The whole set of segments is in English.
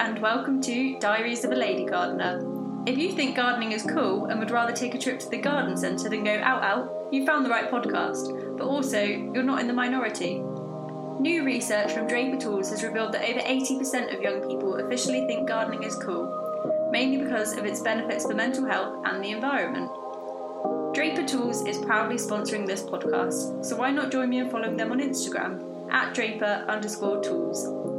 and welcome to Diaries of a Lady Gardener. If you think gardening is cool and would rather take a trip to the garden centre than go out out, you found the right podcast, but also you're not in the minority. New research from Draper Tools has revealed that over 80% of young people officially think gardening is cool, mainly because of its benefits for mental health and the environment. Draper Tools is proudly sponsoring this podcast, so why not join me in following them on Instagram at Draper underscore tools.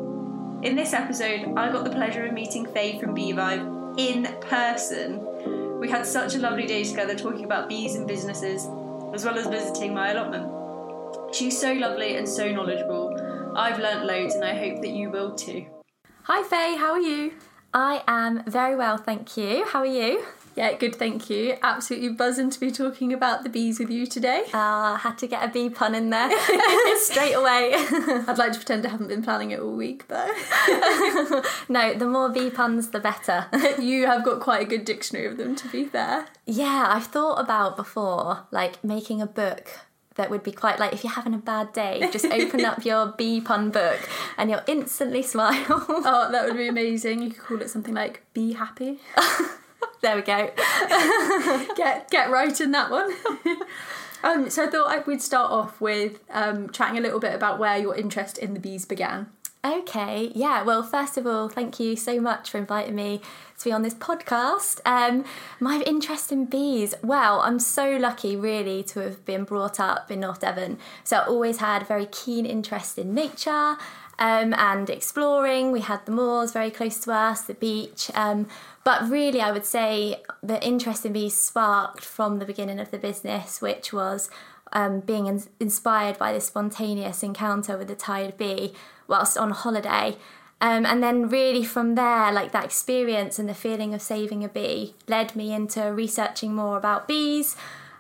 In this episode, I got the pleasure of meeting Faye from Beevive in person. We had such a lovely day together talking about bees and businesses, as well as visiting my allotment. She's so lovely and so knowledgeable. I've learnt loads and I hope that you will too. Hi Faye, how are you? I am very well, thank you. How are you? Yeah, good, thank you. Absolutely buzzing to be talking about the bees with you today. Ah, uh, had to get a bee pun in there straight away. I'd like to pretend I haven't been planning it all week, but no, the more bee puns, the better. you have got quite a good dictionary of them, to be fair. Yeah, I've thought about before, like making a book that would be quite like if you're having a bad day, just open up your bee pun book and you'll instantly smile. oh, that would be amazing. You could call it something like Be Happy. There we go. get get right in that one. um, so I thought we'd start off with um, chatting a little bit about where your interest in the bees began. Okay, yeah. Well, first of all, thank you so much for inviting me to be on this podcast. Um, my interest in bees, well, I'm so lucky really to have been brought up in North Devon. So I always had a very keen interest in nature um, and exploring. We had the moors very close to us, the beach. Um, but really, I would say the interest in bees sparked from the beginning of the business, which was um, being in- inspired by this spontaneous encounter with a tired bee whilst on holiday. Um, and then, really, from there, like that experience and the feeling of saving a bee led me into researching more about bees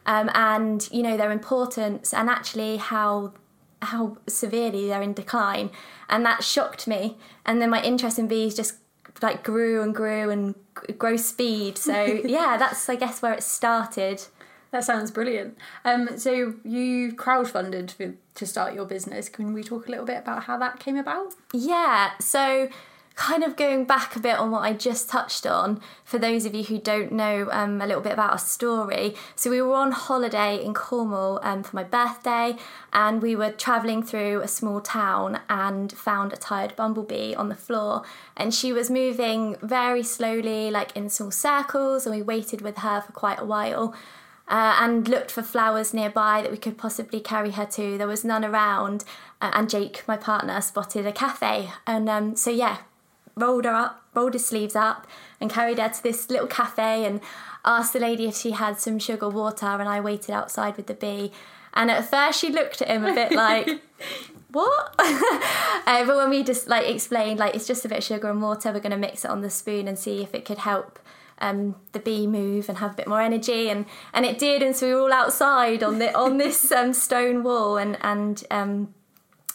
um, and, you know, their importance and actually how how severely they're in decline. And that shocked me. And then my interest in bees just like grew and grew and grow speed. So yeah, that's I guess where it started. That sounds brilliant. Um, so you crowdfunded for, to start your business. Can we talk a little bit about how that came about? Yeah. So kind of going back a bit on what I just touched on, for those of you who don't know um, a little bit about our story. So, we were on holiday in Cornwall um, for my birthday, and we were travelling through a small town and found a tired bumblebee on the floor. And she was moving very slowly, like in small circles, and we waited with her for quite a while. Uh, and looked for flowers nearby that we could possibly carry her to. There was none around, uh, and Jake, my partner, spotted a cafe. And um, so, yeah, rolled her up, rolled her sleeves up, and carried her to this little cafe and asked the lady if she had some sugar water. And I waited outside with the bee. And at first, she looked at him a bit like, "What?" uh, but when we just like explained, like it's just a bit of sugar and water, we're going to mix it on the spoon and see if it could help um, the bee move and have a bit more energy, and and it did. And so we were all outside on the on this um, stone wall, and and um,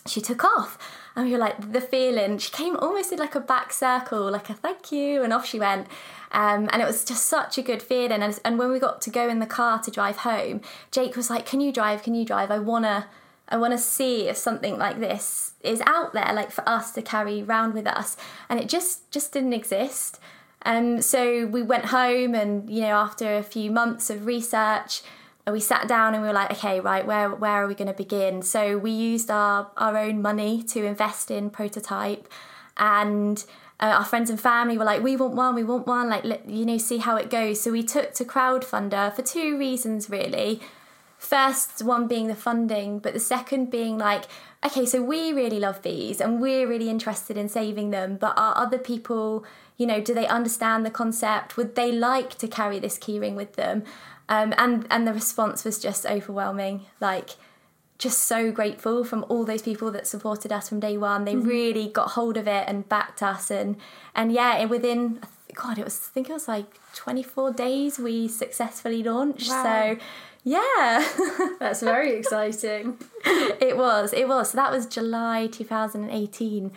she took off and were like the feeling she came almost in like a back circle like a thank you and off she went. Um, and it was just such a good feeling. And, and when we got to go in the car to drive home jake was like can you drive? Can you drive? I want to i want to see if something like this is out there like for us to carry around with us. And it just just didn't exist. Um, so we went home and you know after a few months of research we sat down and we were like, okay, right, where where are we going to begin? So we used our our own money to invest in prototype, and uh, our friends and family were like, we want one, we want one, like you know, see how it goes. So we took to crowdfunder for two reasons really. First one being the funding, but the second being like, okay, so we really love bees and we're really interested in saving them, but are other people, you know, do they understand the concept? Would they like to carry this keyring with them? Um, and and the response was just overwhelming. Like just so grateful from all those people that supported us from day one. They mm-hmm. really got hold of it and backed us and and yeah, within God, it was I think it was like 24 days we successfully launched. Wow. So yeah. That's very exciting. it was. It was. So that was July 2018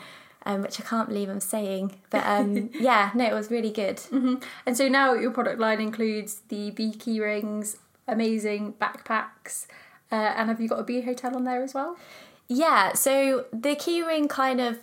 um, which I can't believe I'm saying. But um, yeah, no, it was really good. Mm-hmm. And so now your product line includes the bee key rings, amazing backpacks, uh, and have you got a bee hotel on there as well? Yeah, so the key ring kind of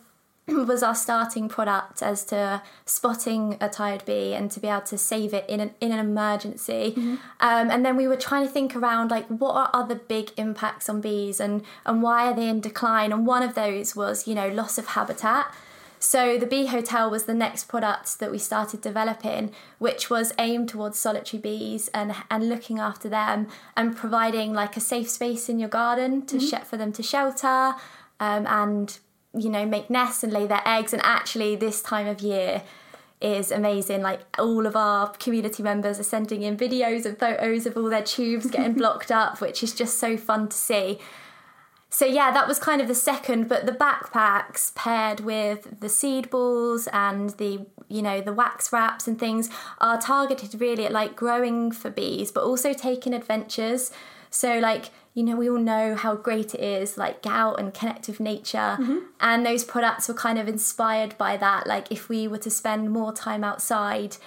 was our starting product as to spotting a tired bee and to be able to save it in an, in an emergency. Um, and then we were trying to think around like what are other big impacts on bees and, and why are they in decline? And one of those was, you know, loss of habitat. So the Bee Hotel was the next product that we started developing, which was aimed towards solitary bees and and looking after them and providing like a safe space in your garden to sh- for them to shelter um, and you know make nests and lay their eggs. And actually, this time of year is amazing. Like all of our community members are sending in videos and photos of all their tubes getting blocked up, which is just so fun to see so yeah, that was kind of the second, but the backpacks paired with the seed balls and the you know the wax wraps and things are targeted really at like growing for bees, but also taking adventures. So like you know we all know how great it is like get out and connect with nature, and those products were kind of inspired by that. Like if we were to spend more time outside,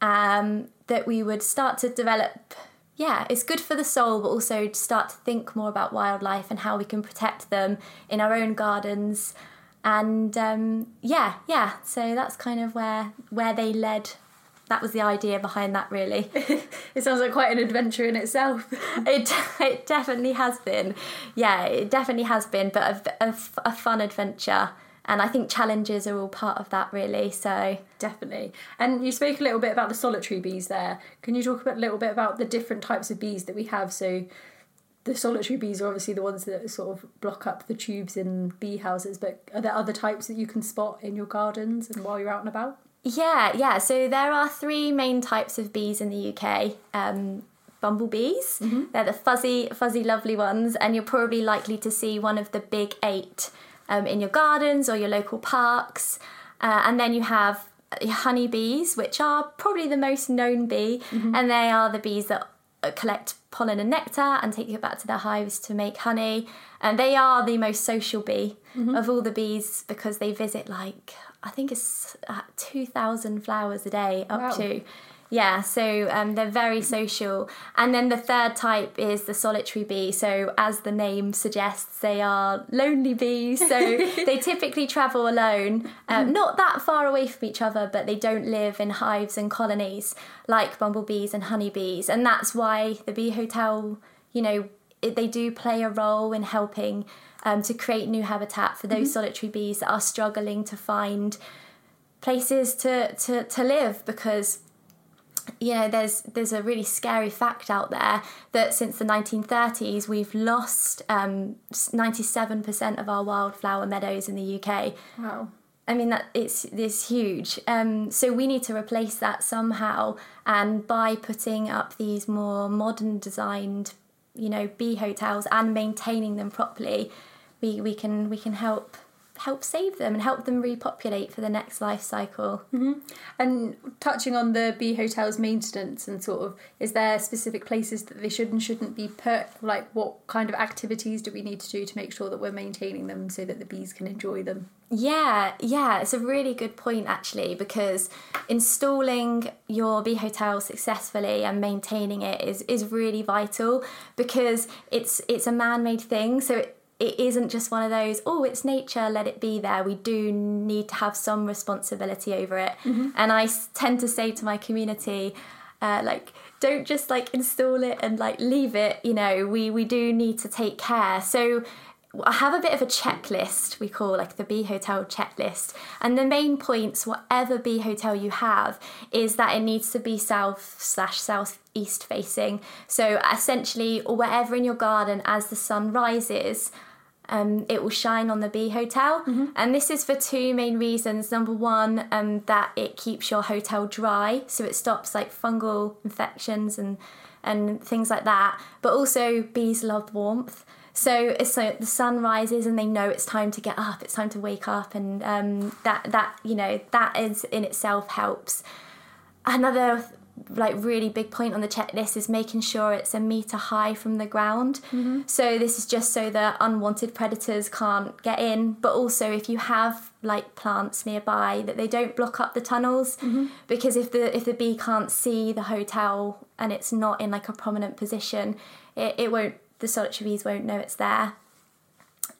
um, that we would start to develop yeah, it's good for the soul, but also to start to think more about wildlife and how we can protect them in our own gardens. And um, yeah, yeah, so that's kind of where where they led. That was the idea behind that, really. It sounds like quite an adventure in itself. it it definitely has been, yeah, it definitely has been, but a, a, a fun adventure. And I think challenges are all part of that, really. So Definitely. And you spoke a little bit about the solitary bees there. Can you talk a little bit about the different types of bees that we have? So the solitary bees are obviously the ones that sort of block up the tubes in bee houses, but are there other types that you can spot in your gardens and while you're out and about? Yeah, yeah. So there are three main types of bees in the UK. Um, bumblebees. They're the fuzzy, fuzzy, lovely ones, and you're probably likely to see one of the big eight um, in your gardens or your local parks. Uh, and then you have honeybees, which are probably the most known bee, and they are the bees that uh, collect pollen and nectar and take it back to their hives to make honey. And they are the most social bee of all the bees because they visit like I think it's uh, two thousand flowers a day up Wow. to. Yeah, so um, they're very social. And then the third type is the solitary bee. So, as the name suggests, they are lonely bees. So, they typically travel alone, um, not that far away from each other, but they don't live in hives and colonies like bumblebees and honeybees. And that's why the Bee Hotel, you know, they do play a role in helping um, to create new habitat for those solitary bees that are struggling to find places to, to, to live because you know there's there's a really scary fact out there that since the 1930s we've lost um, 97% of our wildflower meadows in the UK Wow. I mean that it's it's huge. Um, so we need to replace that somehow, and by putting up these more modern designed, you know, bee hotels and maintaining them properly, we, we can we can help help save them and help them repopulate for the next life cycle. Mm-hmm. And touching on the bee hotels maintenance and sort of, is there specific places that they should and shouldn't be put? Like, what kind of activities do we need to do to make sure that we're maintaining them so that the bees can enjoy them? Yeah, yeah, it's a really good point actually because installing your bee hotel successfully and maintaining it is is really vital because it's it's a man-made thing, so it it isn't just one of those oh it's nature let it be there. We do need to have some responsibility over it. And i tend to say to my community uh, like don't just like install it and like leave it you know we we do need to take care. So I have a bit of a checklist we call like the bee hotel checklist. And the main points whatever bee hotel you have is that it needs to be south slash southeast facing. So essentially or wherever in your garden as the sun rises um, it will shine on the bee hotel. And this is for two main reasons. Number one, um, that it keeps your hotel dry, so it stops like fungal infections and and things like that. But also, bees love warmth. So it's so the sun rises and they know it's time to get up. It's time to wake up, and um, that that you know that is in itself helps. Another like really big point on the checklist is making sure it's a meter high from the ground. Mm-hmm. So this is just so that unwanted predators can't get in, but also if you have like plants nearby that they don't block up the tunnels mm-hmm. because if the if the bee can't see the hotel and it's not in like a prominent position, it, it won't the solitary bees won't know it's there.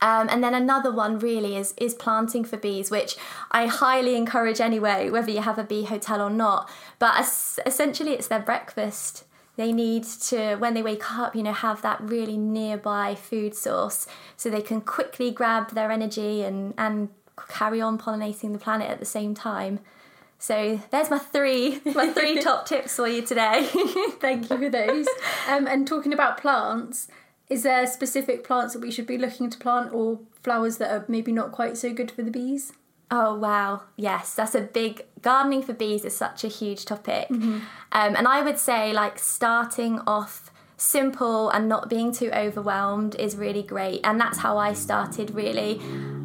Um, and then another one really is is planting for bees, which I highly encourage anyway, whether you have a bee hotel or not. But es- essentially, it's their breakfast. They need to, when they wake up, you know, have that really nearby food source, so they can quickly grab their energy and and carry on pollinating the planet at the same time. So there's my three my three top tips for you today. Thank you for those. Um, and talking about plants, is there specific plants that we should be looking to plant or flowers that are maybe not quite so good for the bees? Oh wow, yes, that's a big gardening for bees is such a huge topic, um, and I would say like starting off simple and not being too overwhelmed is really great, and that's how I started really.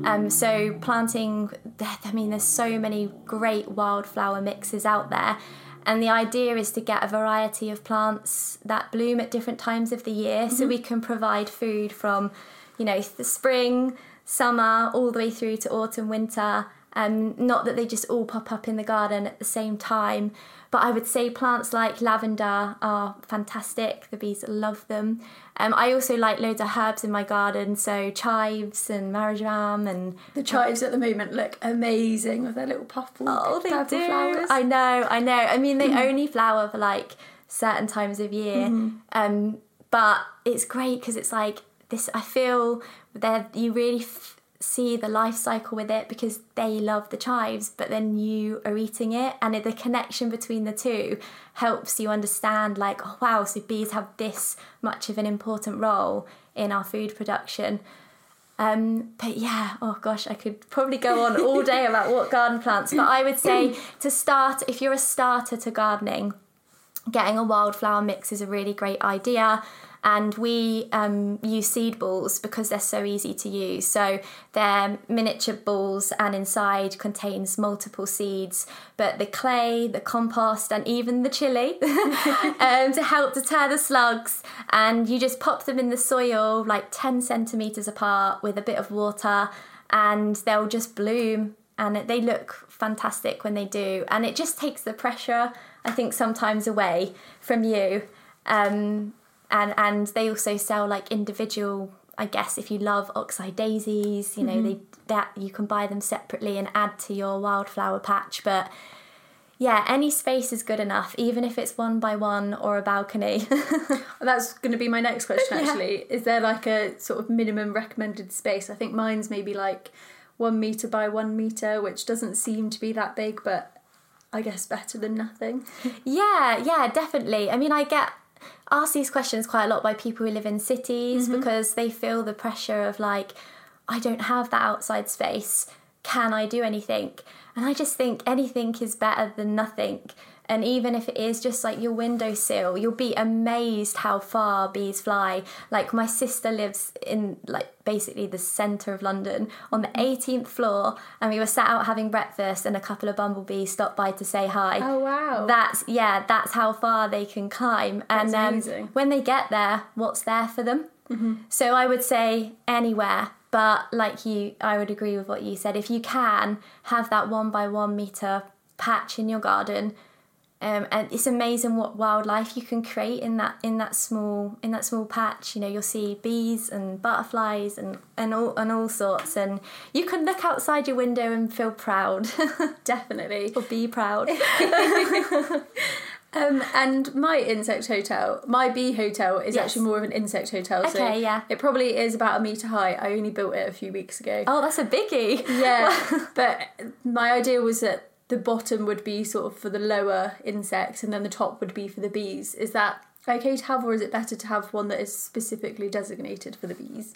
Um, so planting, I mean, there's so many great wildflower mixes out there. And the idea is to get a variety of plants that bloom at different times of the year. So we can provide food from, you know, the spring, summer, all the way through to autumn, winter. Um, not that they just all pop up in the garden at the same time, but I would say plants like lavender are fantastic. The bees love them. Um, I also like loads of herbs in my garden, so chives and marjoram and The chives at the moment look amazing with their little purple, Oh, they purple do. flowers. I know, I know. I mean, they only flower for like certain times of year, um, but it's great because it's like this. I feel that you really f- see the life cycle with it because they love the chives, but then you are eating it, and the connection between the two helps you understand. Like, oh wow, so bees have this much of an important role in our food production. Um, but yeah, oh gosh, I could probably go on all day about what garden plants. But I would say to start, if you're a starter to gardening, getting a wildflower mix is a really great idea. And we um, use seed balls because they're so easy to use. So they're miniature balls, and inside contains multiple seeds. But the clay, the compost, and even the chili um, to help deter the slugs. And you just pop them in the soil like 10 centimeters apart with a bit of water, and they'll just bloom. And they look fantastic when they do. And it just takes the pressure, I think, sometimes away from you. Um, and and they also sell like individual I guess if you love oxeye daisies, you know, they mm-hmm. that you can buy them separately and add to your wildflower patch. But yeah, any space is good enough, even if it's one by one or a balcony. That's going to be my next question. Yeah. Actually, is there like a sort of minimum recommended space? I think mine's maybe like one meter by one meter, which doesn't seem to be that big, but I guess better than nothing. Yeah, yeah, definitely. I mean, I get asked these questions quite a lot by people who live in cities mm-hmm. because they feel the pressure of like, I don't have that outside space. Can I do anything? And I just think anything is better than nothing. And even if it is just like your windowsill, you'll be amazed how far bees fly. Like my sister lives in like basically the centre of London on the 18th floor, and we were sat out having breakfast, and a couple of bumblebees stopped by to say hi. Oh, wow. That's yeah, that's how far they can climb. And That's um, when they get there, what's there for them? So I would say anywhere. But like you, I would agree with what you said. If you can have that one by one meter patch in your garden, um, and it's amazing what wildlife you can create in that in that small in that small patch. You know, you'll see bees and butterflies and and all and all sorts, and you can look outside your window and feel proud, Definitely. or be proud. Um, and my insect hotel, my bee hotel, is Yes. actually more of an insect hotel. so Okay, yeah. It probably is about a metre high. I only built it a few weeks ago. Oh, that's a biggie. Yeah, but my idea was that the bottom would be sort of for the lower insects and then the top would be for the bees. Is that okay to have, or is it better to have one that is specifically designated for the bees?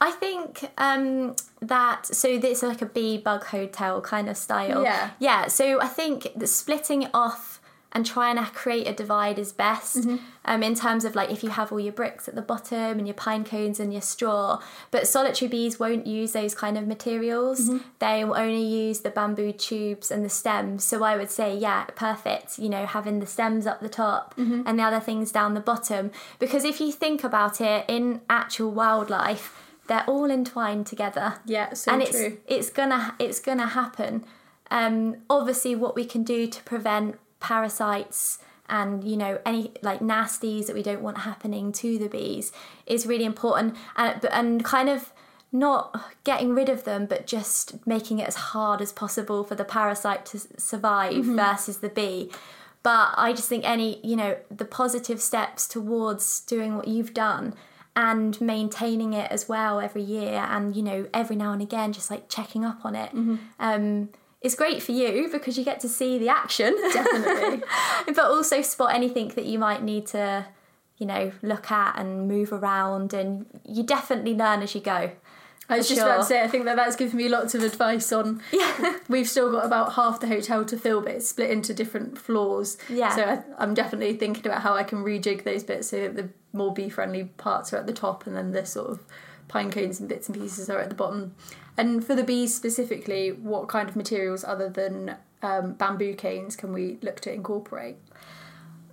I think um, that so is like a bee bug hotel kind of style. Yeah. Yeah. So I think splitting it off and try and create a divide is best. Mm-hmm. Um, in terms of like if you have all your bricks at the bottom and your pine cones and your straw, but solitary bees won't use those kind of materials. Mm-hmm. They will only use the bamboo tubes and the stems. So I would say, yeah, perfect. You know, having the stems up the top Mm-hmm. and the other things down the bottom. Because if you think about it, in actual wildlife, they're all entwined together Yeah, so and true. it's it's gonna it's gonna happen. Um, obviously, what we can do to prevent parasites and you know any like nasties that we don't want happening to the bees is really important. Uh, and and kind of not getting rid of them, but just making it as hard as possible for the parasite to survive mm-hmm. versus the bee. But I just think any, you know, the positive steps towards doing what you've done and maintaining it as well every year and, you know, every now and again, just like checking up on it. Mm-hmm. Um, it's great for you because you get to see the action. Definitely. but also spot anything that you might need to, you know, look at and move around. And you definitely learn as you go. I was just about to say, I think that that's given me lots of advice on. Yeah. We've still got about half the hotel to fill, but it's split into different floors. Yeah. So I, I'm definitely thinking about how I can rejig those bits so that the more bee friendly parts are at the top and then the sort of pine cones and bits and pieces are at the bottom. And for the bees specifically, what kind of materials other than um, bamboo canes can we look to incorporate?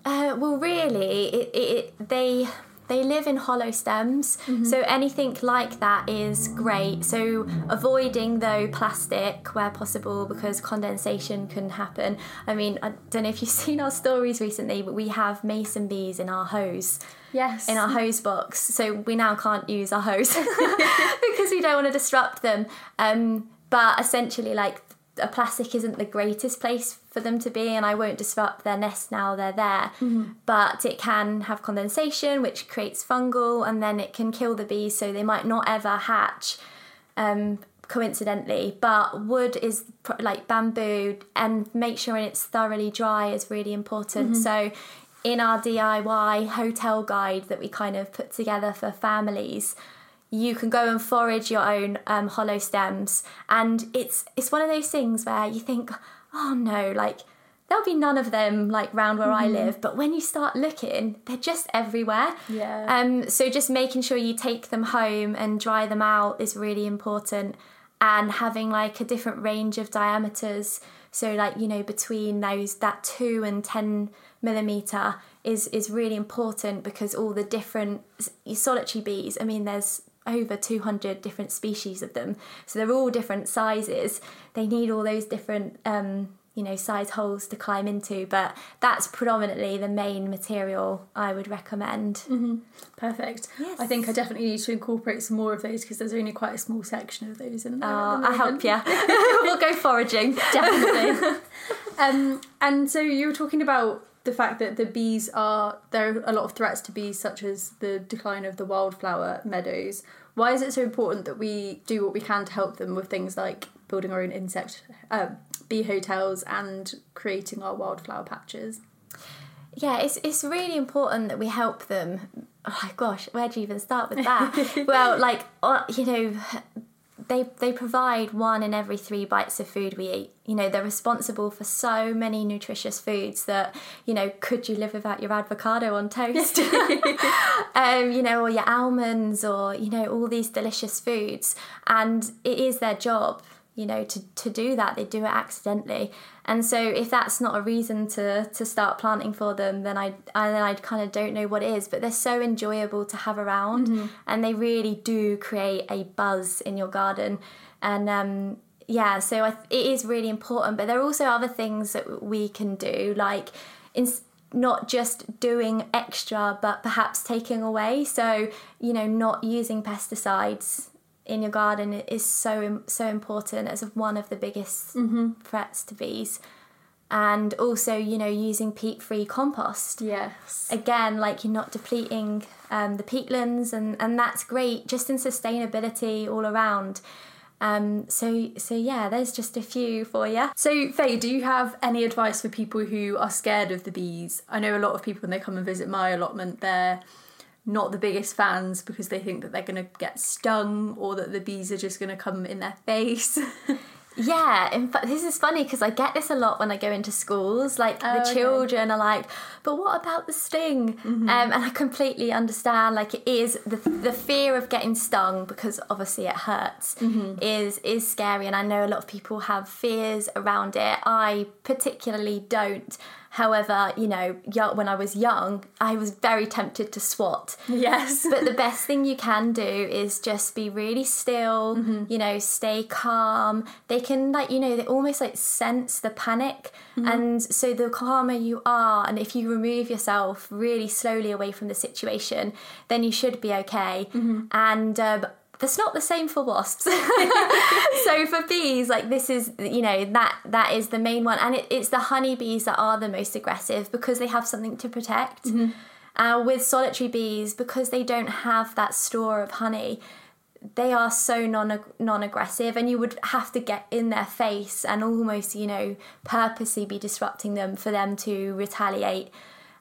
Uh, well, really, it, it, they they live in hollow stems, so anything like that is great. So avoiding though plastic where possible because condensation can happen. I mean, I don't know if you've seen our stories recently, but we have mason bees in our hose. Yes. in our hose box, so we now can't use our hose because we don't want to disrupt them. Um, but essentially, like a plastic isn't the greatest place for them to be, and I won't disrupt their nest now they're there. But it can have condensation, which creates fungal, and then it can kill the bees, so they might not ever hatch. Um, coincidentally but wood is like bamboo and make sure it's thoroughly dry is really important so in our DIY hotel guide that we kind of put together for families, you can go and forage your own um, hollow stems, and it's it's one of those things where you think, oh no, like there'll be none of them like round where I live, but when you start looking, they're just everywhere. Yeah. Um. So just making sure you take them home and dry them out is really important, and having like a different range of diameters. So like you know between those that two and ten millimeter is is really important because all the different solitary bees. I mean, there's over 200 different species of them, so they're all different sizes. They need all those different. Um, you know, size holes to climb into, but that's predominantly the main material I would recommend. Perfect. Yes. I think I definitely need to incorporate some more of those because there's only quite a small section of those in there. Oh, the I help you. we'll go foraging. Definitely. um, and so you were talking about the fact that the bees are there are a lot of threats to bees, such as the decline of the wildflower meadows. Why is it so important that we do what we can to help them with things like building our own insect uh, bee hotels and creating our wildflower patches? Yeah, it's it's really important that we help them. Oh my gosh, where do you even start with that? well, like uh, you know, they they provide one in every three bites of food we eat. You know, they're responsible for so many nutritious foods that you know, could you live without your avocado on toast? um, you know, or your almonds, or you know, all these delicious foods, and it is their job you know to, to do that they do it accidentally. And so if that's not a reason to to start planting for them then i, I then i kind of don't know what is. But they're so enjoyable to have around and they really do create a buzz in your garden. And um yeah so I, it is really important. But there are also other things that we can do like in, not just doing extra but perhaps taking away. So you know not using pesticides in your garden is so so important as one of the biggest threats to bees. And also you know using peat free compost. Yes. again like you're not depleting um, the peatlands and and that's great just in sustainability all around. Um, so so yeah there's just a few for you So, Faye, do you have any advice for people who are scared of the bees? I know a lot of people when they come and visit my allotment, they're not the biggest fans because they think that they're going to get stung or that the bees are just going to come in their face. Yeah, in fact, this is funny because I get this a lot when I go into schools. Like Oh, the okay. children are like, "But what about the sting?" Um, and I completely understand. Like it is the the fear of getting stung because obviously it hurts is is scary, and I know a lot of people have fears around it. I particularly don't. However, you know, when I was young, I was very tempted to swat. Yes. but the best thing you can do is just be really still mm-hmm. you know stay calm. They can like you know they almost like sense the panic. Mm-hmm. And so the calmer you are and if you remove yourself really slowly away from the situation then you should be okay. Mm-hmm. And um, that's not the same for wasps. so for bees, like this is you know that that is the main one, and it, it's the honeybees that are the most aggressive because they have something to protect. Uh, with solitary bees, because they don't have that store of honey, they are so non non aggressive, and you would have to get in their face and almost you know purposely be disrupting them for them to retaliate.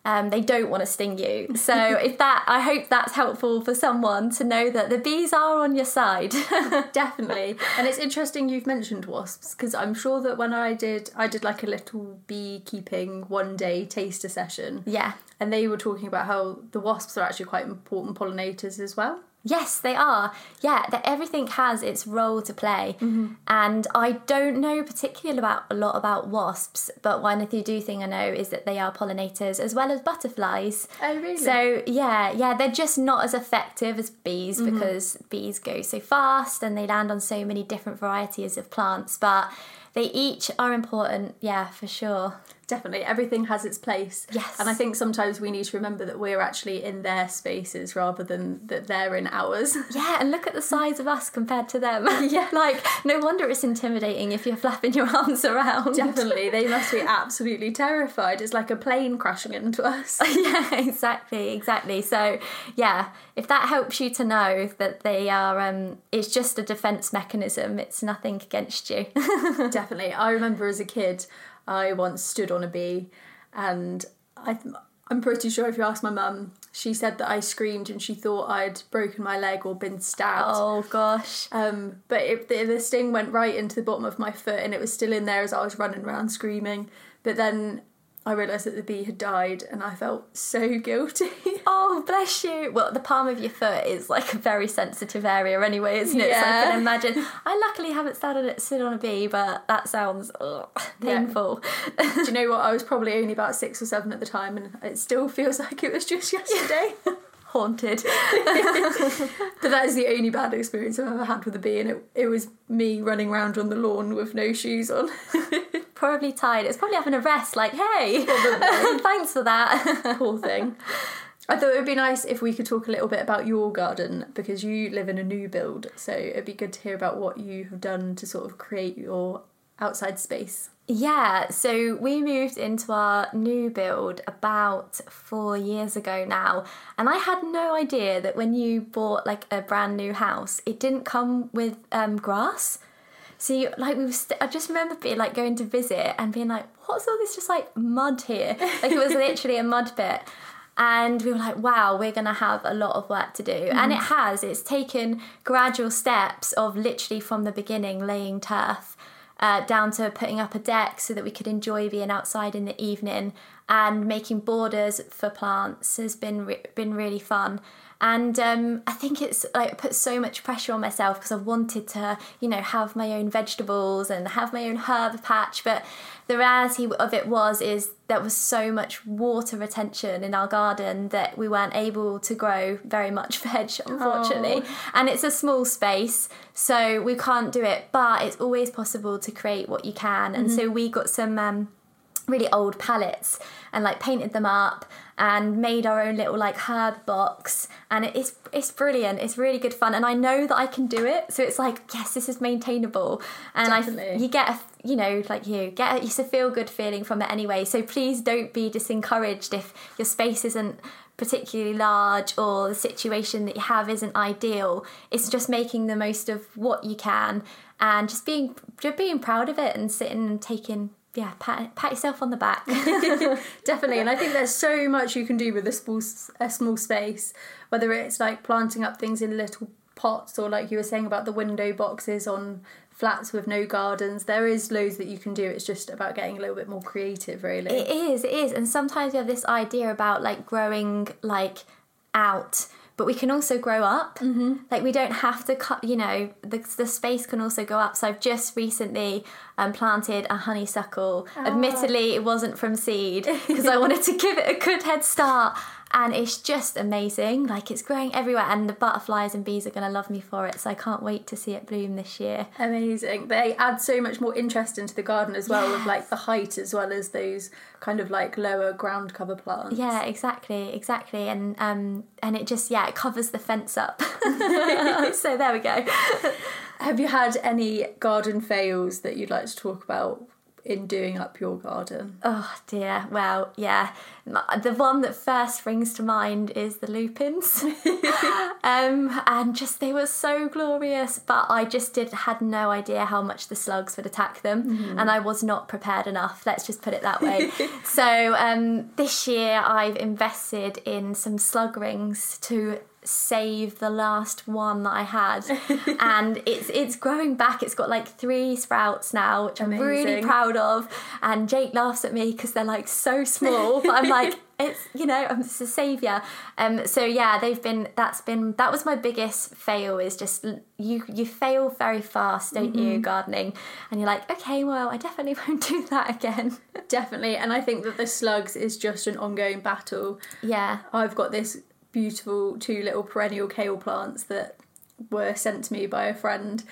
Um, they don't want to sting you. So if that, I hope that's helpful for someone to know that the bees are on your side. Definitely. And it's interesting you've mentioned wasps because I'm sure that when I did I did like a little beekeeping one day taster session yeah. and they were talking about how the wasps are actually quite important pollinators as well. Yes, they are. Yeah, that everything has its role to play. Mm-hmm. And I don't know particularly about a lot about wasps, but one of the few thing I know is that they are pollinators as well as butterflies. Oh, really? So yeah, yeah, they're just not as effective as bees mm-hmm. because bees go so fast and they land on so many different varieties of plants, but they each are important, yeah, for sure. Definitely, everything has its place. Yes. And I think sometimes we need to remember that we're actually in their spaces rather than that they're in ours. Yeah, and look at the size of us compared to them. Yeah. like, no wonder it's intimidating if you're flapping your arms around. Definitely, they must be absolutely terrified. It's like a plane crashing into us. yeah, exactly, exactly. So, yeah, if that helps you to know that they are, um, it's just a defense mechanism. It's nothing against you. Definitely. I remember as a kid, I once stood on a bee, and I, I'm pretty sure if you ask my mum, she said that I screamed and she thought I'd broken my leg or been stabbed. oh gosh. Um, but it, the, the sting went right into the bottom of my foot, and it was still in there as I was running around screaming. But then I realised that the bee had died, and I felt so guilty. Oh, bless you. Well, the palm of your foot is like a very sensitive area anyway, isn't it? So I can imagine. I luckily haven't stood on, it, stood on a bee, but that sounds ugh, Yeah. painful. Do you know what? I was probably only about six or seven at the time, and it still feels like it was just yesterday. Haunted. But that is the only bad experience I've ever had with a bee, and it, it was me running around on the lawn with no shoes on. Probably tired. It's probably having a rest, like, hey, thanks for that. Poor thing. I thought it would be nice if we could talk a little bit about your garden because you live in a new build, so it'd be good to hear about what you have done to sort of create your outside space. Yeah, so we moved into our new build about four years ago now, and I had no idea that when you bought like a brand new house, it didn't come with um, grass. So you, like we were, st- I just remember being like going to visit and being like, "What's all this just like mud here?" Like it was literally a mud pit. And we were like, wow, we're going to have a lot of work to do. And it has. It's taken gradual steps of literally from the beginning laying turf uh, down to putting up a deck so that we could enjoy being outside in the evening and making borders for plants has been re- been really fun and um, I think it's like put so much pressure on myself because I wanted to you know have my own vegetables and have my own herb patch. But the reality of it was is there was so much water retention in our garden that we weren't able to grow very much veg unfortunately. And it's a small space so we can't do it. But it's always possible to create what you can. And so we got some um, really old palettes and like painted them up and made our own little like herb box. And it is it's brilliant. It's really good fun. And I know that I can do it. So it's like yes this is maintainable. And I you get a you know like you get a, it's a feel good feeling from it anyway. So please don't be disencouraged if your space isn't particularly large or the situation that you have isn't ideal. It's just making the most of what you can and just being just being proud of it and sitting and taking yeah pat, pat yourself on the back Definitely, and I think there's so much you can do with a small a small space, whether it's like planting up things in little pots or like you were saying about the window boxes on flats with no gardens. There is loads that you can do. It's just about getting a little bit more creative, really. It is, it is. And sometimes you have this idea about like growing like out, but we can also grow up. Mm-hmm. Like we don't have to cut, you know, the, the space can also go up. So I've just recently um, planted a honeysuckle. Admittedly, it wasn't from seed because I wanted to give it a good head start. And it's just amazing. Like it's growing everywhere, and the butterflies and bees are going to love me for it. So I can't wait to see it bloom this year. Amazing. They add so much more interest into the garden as well, with like the height as well as those kind of like lower ground cover plants. Yeah, exactly, exactly, and um, and it just yeah, it covers the fence up. so there we go. Have you had any garden fails that you'd like to talk about in doing up your garden? Oh dear. Well, yeah. The one that first springs to mind is the lupins, um, and just they were so glorious. But I just did had no idea how much the slugs would attack them, and I was not prepared enough. Let's just put it that way. so um, this year I've invested in some slug rings to save the last one that I had, and it's it's growing back. It's got like three sprouts now, which I'm really proud of. And Jake laughs at me because they're like so small, but I'm like. It's you know I'm just a savior, um. So yeah, they've been. That's been that was my biggest fail. Is just you you fail very fast, don't you, gardening? And you're like, okay, well, I definitely won't do that again. Definitely, and I think that the slugs is just an ongoing battle. yeah, I've got this beautiful two little perennial kale plants that were sent to me by a friend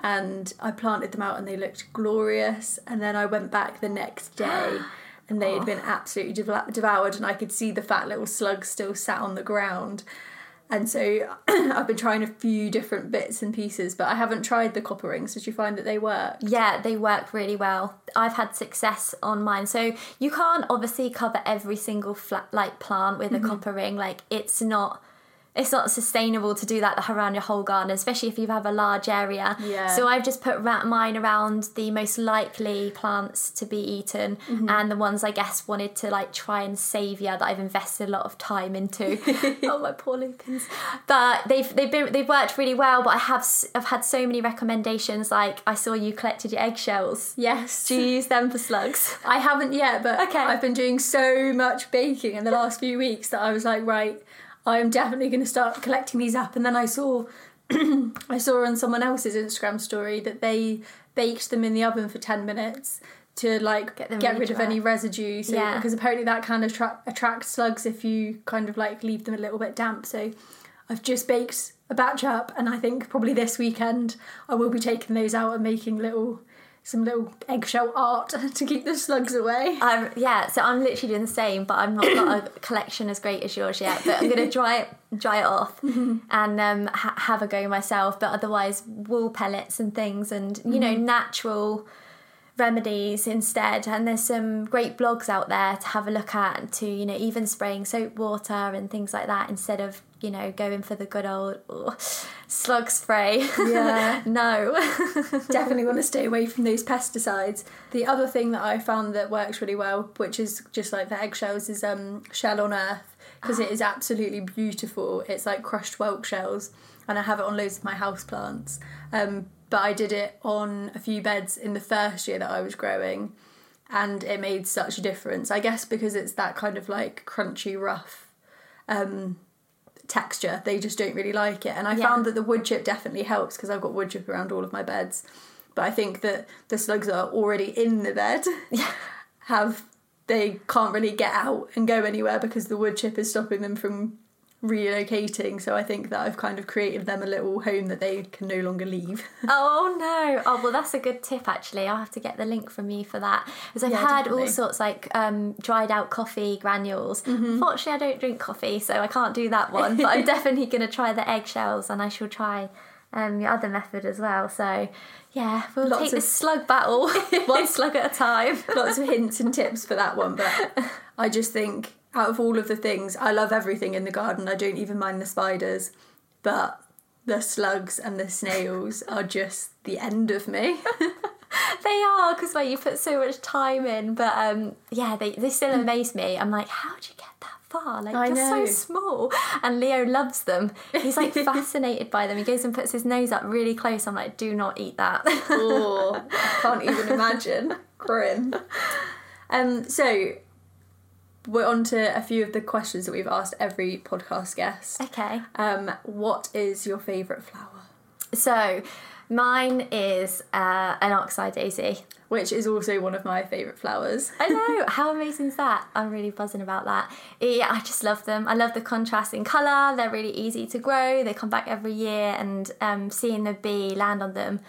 and I planted them out and they looked glorious. And then I went back the next day and they had oh. been absolutely devoured and I could see the fat little slugs still sat on the ground and so I've been trying a few different bits and pieces but I haven't tried the copper rings did you find that they work Yeah, they work really well. I've had success on mine. So you can't obviously cover every single flat like plant with a mm-hmm. copper ring. Like it's not it's not sustainable to do that around your whole garden, especially if you have a large area. Yeah. So I've just put mine around the most likely plants to be eaten mm-hmm. and the ones I guess wanted to like try and saviour that I've invested a lot of time into. oh my poor lupins. But they've they've been they've worked really well. But I have I've had so many recommendations. Like I saw you collected your eggshells. yes Do you use them for slugs? I haven't yet, but Okay. I've been doing so much baking in the last few weeks that I was like, right, I am definitely going to start collecting these up. And then I saw, I saw on someone else's Instagram story that they baked them in the oven for ten minutes to like Get get, rid of any residue. So Yeah. because apparently that kind of tra- attracts slugs if you kind of like leave them a little bit damp. So I've just baked a batch up, and I think probably this weekend I will be taking those out and making little. Some little eggshell art to keep the slugs away. I'm, yeah, so I'm literally doing the same, but I'm not got a collection as great as yours yet. But I'm gonna dry it, dry it off, and um, ha- have a go myself. But otherwise, wool pellets and things, and you know, natural remedies instead. And there's some great blogs out there to have a look at. To you know, even spraying soap water and things like that instead of you know going for the good old oh, slug spray. Yeah. no. definitely want to stay away from those pesticides. The other thing that I found that works really well, which is just like the eggshells, is um, shell on earth because it is absolutely beautiful. It's like crushed whelk shells, and I have it on loads of my house plants. Um, but I did it on a few beds in the first year that I was growing, and it made such a difference. I guess because it's that kind of like crunchy, rough um, texture. They just don't really like it. And I Yeah. found that the wood chip definitely helps because I've got wood chip around all of my beds. But I think that the slugs that are already in the bed have they can't really get out and go anywhere because the wood chip is stopping them from relocating. So I think that I've kind of created them a little home that they can no longer leave. Oh no! Oh well, that's a good tip actually. I'll have to get the link from you for that because I've Yeah, had definitely. all sorts like um, dried out coffee granules. Mm-hmm. Fortunately, I don't drink coffee, so I can't do that one. but I'm definitely going to try the eggshells, and I shall try um, your other method as well. So yeah, we'll Lots take of- this slug battle one slug at a time. Lots of hints and tips for that one, but I just think out of all of the things, I love everything in the garden. I don't even mind the spiders, but the slugs and the snails are just the end of me. They are because like you put so much time in, but um, yeah, they they still amaze me. I'm like, how'd you get that far? Like I they're know. so small, and Leo loves them. He's like fascinated by them. He goes and puts his nose up really close. I'm like, do not eat that. oh, I can't even imagine. Grim. Um, so we're on to a few of the questions that we've asked every podcast guest. okay, Um, what is your favourite flower? so Mine is uh, an oxeye daisy. which is also one of my favourite flowers. I know. How amazing is that? I'm really buzzing about that. Yeah, I just love them. I love the contrast in colour. They're really easy to grow. They come back every year, and um, seeing the bee land on them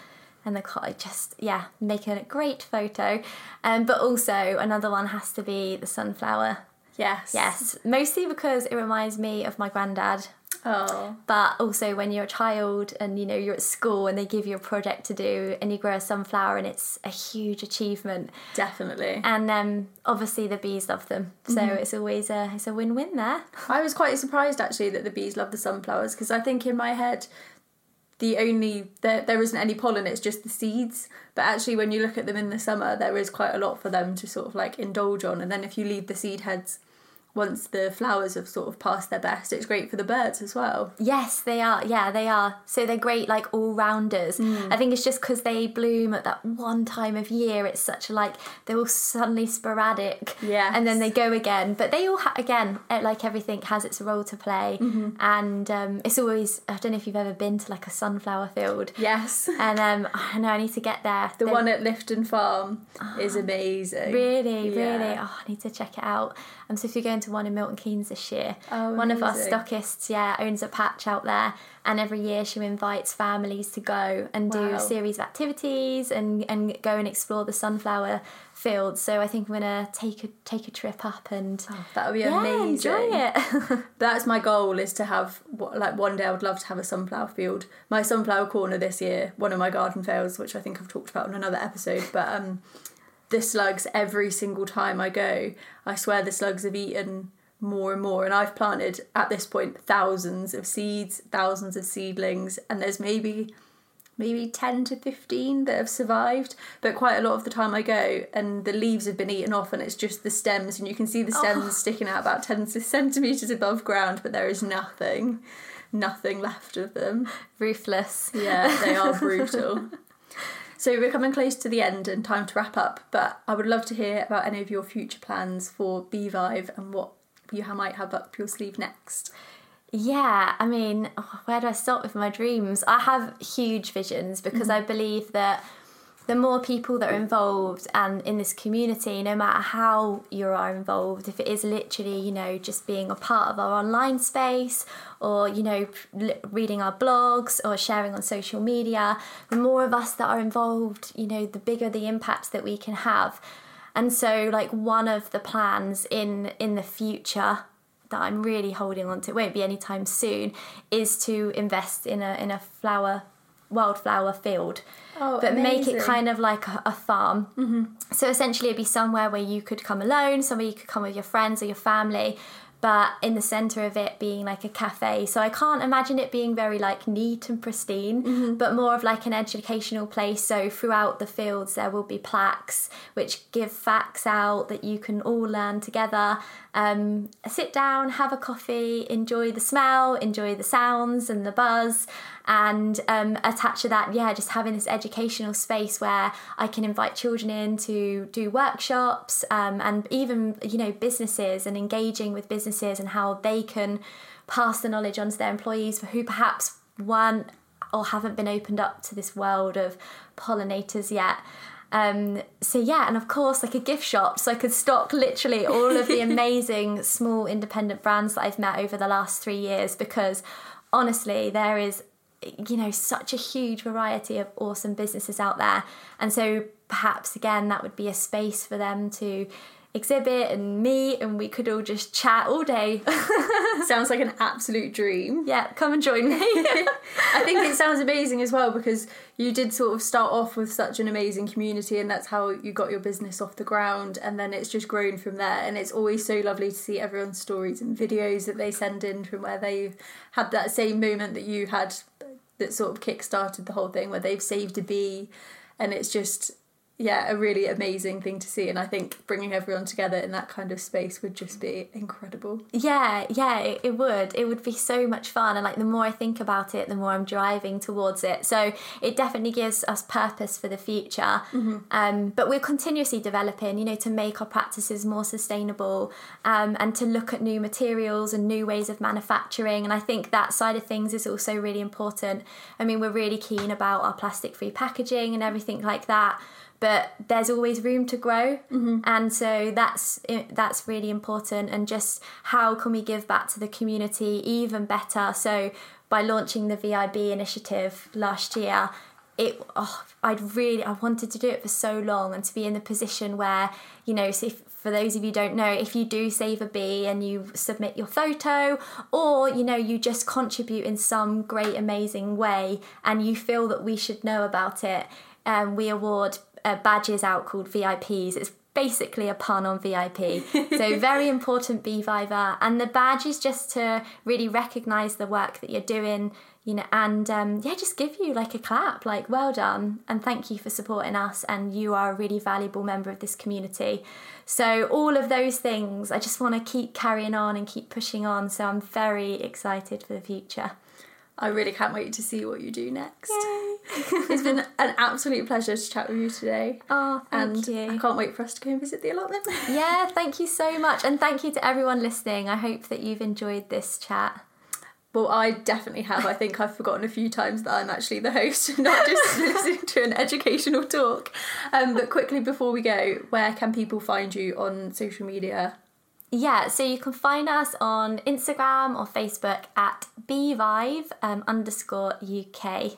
and the cottage just yeah making a great photo. Um, but also another one has to be the sunflower. Yes. Yes, mostly because it reminds me of my granddad. Oh. But also when you're a child and you know you're at school and they give you a project to do and you grow a sunflower and it's a huge achievement. Definitely. And um, obviously the bees love them, so it's always a it's a win win there. I was quite surprised actually that the bees love the sunflowers because I think in my head the only there there isn't any pollen it's just the seeds. But actually when you look at them in the summer there is quite a lot for them to sort of like indulge on. And then if you leave the seed heads once the flowers have sort of passed their best it's great for the birds as well Yes, they are. Yeah, they are. So they're great, like all rounders. I think it's just because they bloom at that one time of year. It's such a like they're all suddenly sporadic. yeah and then they go again. But they all ha- again, uh, like everything, has its role to play. And um, it's always. I don't know if you've ever been to like a sunflower field. yes And um, I know I need to get there. the They're one at Lifton Farm is amazing Really, Yeah. really. Oh, I need to check it out. I'm supposed to be going to one in Milton Keynes this year. Oh, one of our stockists, yeah, owns a patch out there, and every year she invites families to go and do Wow. a series of activities and and go and explore the sunflower fields. So I think I'm gonna take a take a trip up and that would be yeah, amazing enjoy it. That's my goal is to have like one day I would love to have a sunflower field. My sunflower corner this year, one of my garden fails, which I think I've talked about in another episode, but um the slugs every single time I go, I swear the slugs have eaten more and more and I've planted at this point thousands of seeds, thousands of seedlings and there's maybe maybe 10 to 15 that have survived but quite a lot of the time i go and the leaves have been eaten off and it's just the stems and you can see the oh. stems sticking out about 10 centimeters above ground but there is nothing nothing left of them. Ruthless. yeah they are brutal so we're coming close to the end and time to wrap up but i would love to hear about any of your future plans for beevive and what you might have up your sleeve next Yeah, I mean, oh, where do I start with my dreams? I have huge visions because mm. I believe that the more people that are involved and in this community, no matter how you are involved, if it is literally, you know, just being a part of our online space or, you know, reading our blogs or sharing on social media, the more of us that are involved, you know, the bigger the impact that we can have. And so, like, one of the plans in in the future that I'm really holding on to, it won't be anytime soon, is to invest in a in a flower wildflower field. Oh, but make it kind of like a, a farm. Mm-hmm. So essentially, it'd be somewhere where you could come alone, somewhere you could come with your friends or your family, but in the center of it being like a cafe. So I can't imagine it being very like neat and pristine, but more of like an educational place. So throughout the fields, there will be plaques which give facts out that you can all learn together. Um, sit down, have a coffee, enjoy the smell, enjoy the sounds and the buzz, and um, attached to that, yeah, just having this educational space where I can invite children in to do workshops um, and even, you know, businesses and engaging with businesses and how they can pass the knowledge on to their employees for who perhaps weren't or haven't been opened up to this world of pollinators yet. Um, so yeah, and of course, like a gift shop, so I could stock literally all of the amazing small independent brands that I've met over the last three years. Because honestly, there is, you know, such a huge variety of awesome businesses out there, and so perhaps again that would be a space for them to exhibit and meet, and we could all just chat all day. sounds like an absolute dream yeah, come and join me. I think it sounds amazing as well because you did sort of start off with such an amazing community and that's how you got your business off the ground and then it's just grown from there and it's always so lovely to see everyone's stories and videos that they send in from where they've had that same moment that you had that sort of kick-started the whole thing where they've saved a bee and it's just yeah, a really amazing thing to see. And I think bringing everyone together in that kind of space would just be incredible. Yeah, yeah, it, it would. It would be so much fun. And like the more I think about it, the more I'm driving towards it. So it definitely gives us purpose for the future. Um, but we're continuously developing, you know, to make our practices more sustainable um, and to look at new materials and new ways of manufacturing. And I think that side of things is also really important. I mean, we're really keen about our plastic free packaging and everything like that but there's always room to grow. And so that's that's really important and just how can we give back to the community even better? So by launching the VIB initiative last year it oh, I'd really I wanted to do it for so long and to be in the position where you know so if, for those of you who don't know if you do save a bee and you submit your photo or you know you just contribute in some great amazing way and you feel that we should know about it um, we award uh, badges out called VIBs. It's basically a pun on VIP. So very important Beeviver, and the badge is just to really recognise the work that you're doing, you know, and um, yeah, just give you like a clap, like well done, and thank you for supporting us, and you are a really valuable member of this community. So all of those things, I just want to keep carrying on and keep pushing on. So I'm very excited for the future. I really can't wait to see what you do next. it's been an absolute pleasure to chat with you today. Oh, thank and you. I can't wait for us to go and visit the allotment. Yeah, thank you so much. And thank you to everyone listening. I hope that you've enjoyed this chat. Well, I definitely have. I think I've forgotten a few times that I'm actually the host, not just listening to an educational talk. Um, but quickly before we go, where can people find you on social media? Yeah, so you can find us on Instagram or Facebook at beevive um, underscore UK.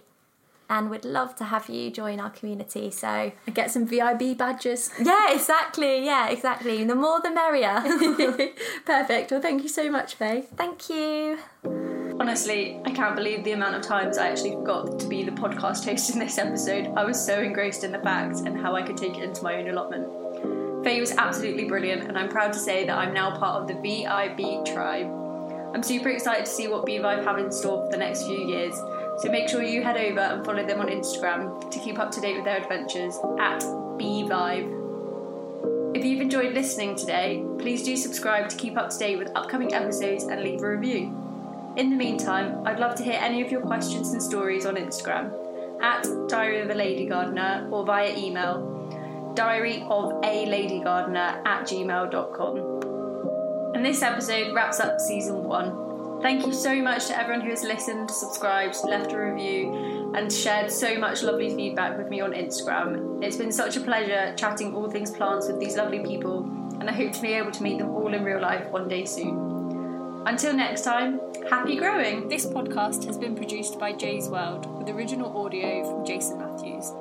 And we'd love to have you join our community. So, And get some VIB badges. yeah, exactly. Yeah, exactly. The more the merrier. Perfect. Well, thank you so much, Faye. Thank you. Honestly, I can't believe the amount of times I actually got to be the podcast host in this episode. I was so engrossed in the facts and how I could take it into my own allotment. Faye was absolutely brilliant, and I'm proud to say that I'm now part of the VIB tribe. I'm super excited to see what Beevive have in store for the next few years, so make sure you head over and follow them on Instagram to keep up to date with their adventures at Beevive. If you've enjoyed listening today, please do subscribe to keep up to date with upcoming episodes and leave a review. In the meantime, I'd love to hear any of your questions and stories on Instagram at Diary of a Lady Gardener or via email diary of a lady gardener at gmail.com. And this episode wraps up season one. Thank you so much to everyone who has listened, subscribed, left a review, and shared so much lovely feedback with me on Instagram. It's been such a pleasure chatting all things plants with these lovely people, and I hope to be able to meet them all in real life one day soon. Until next time, happy growing! This podcast has been produced by Jay's World with original audio from Jason Matthews.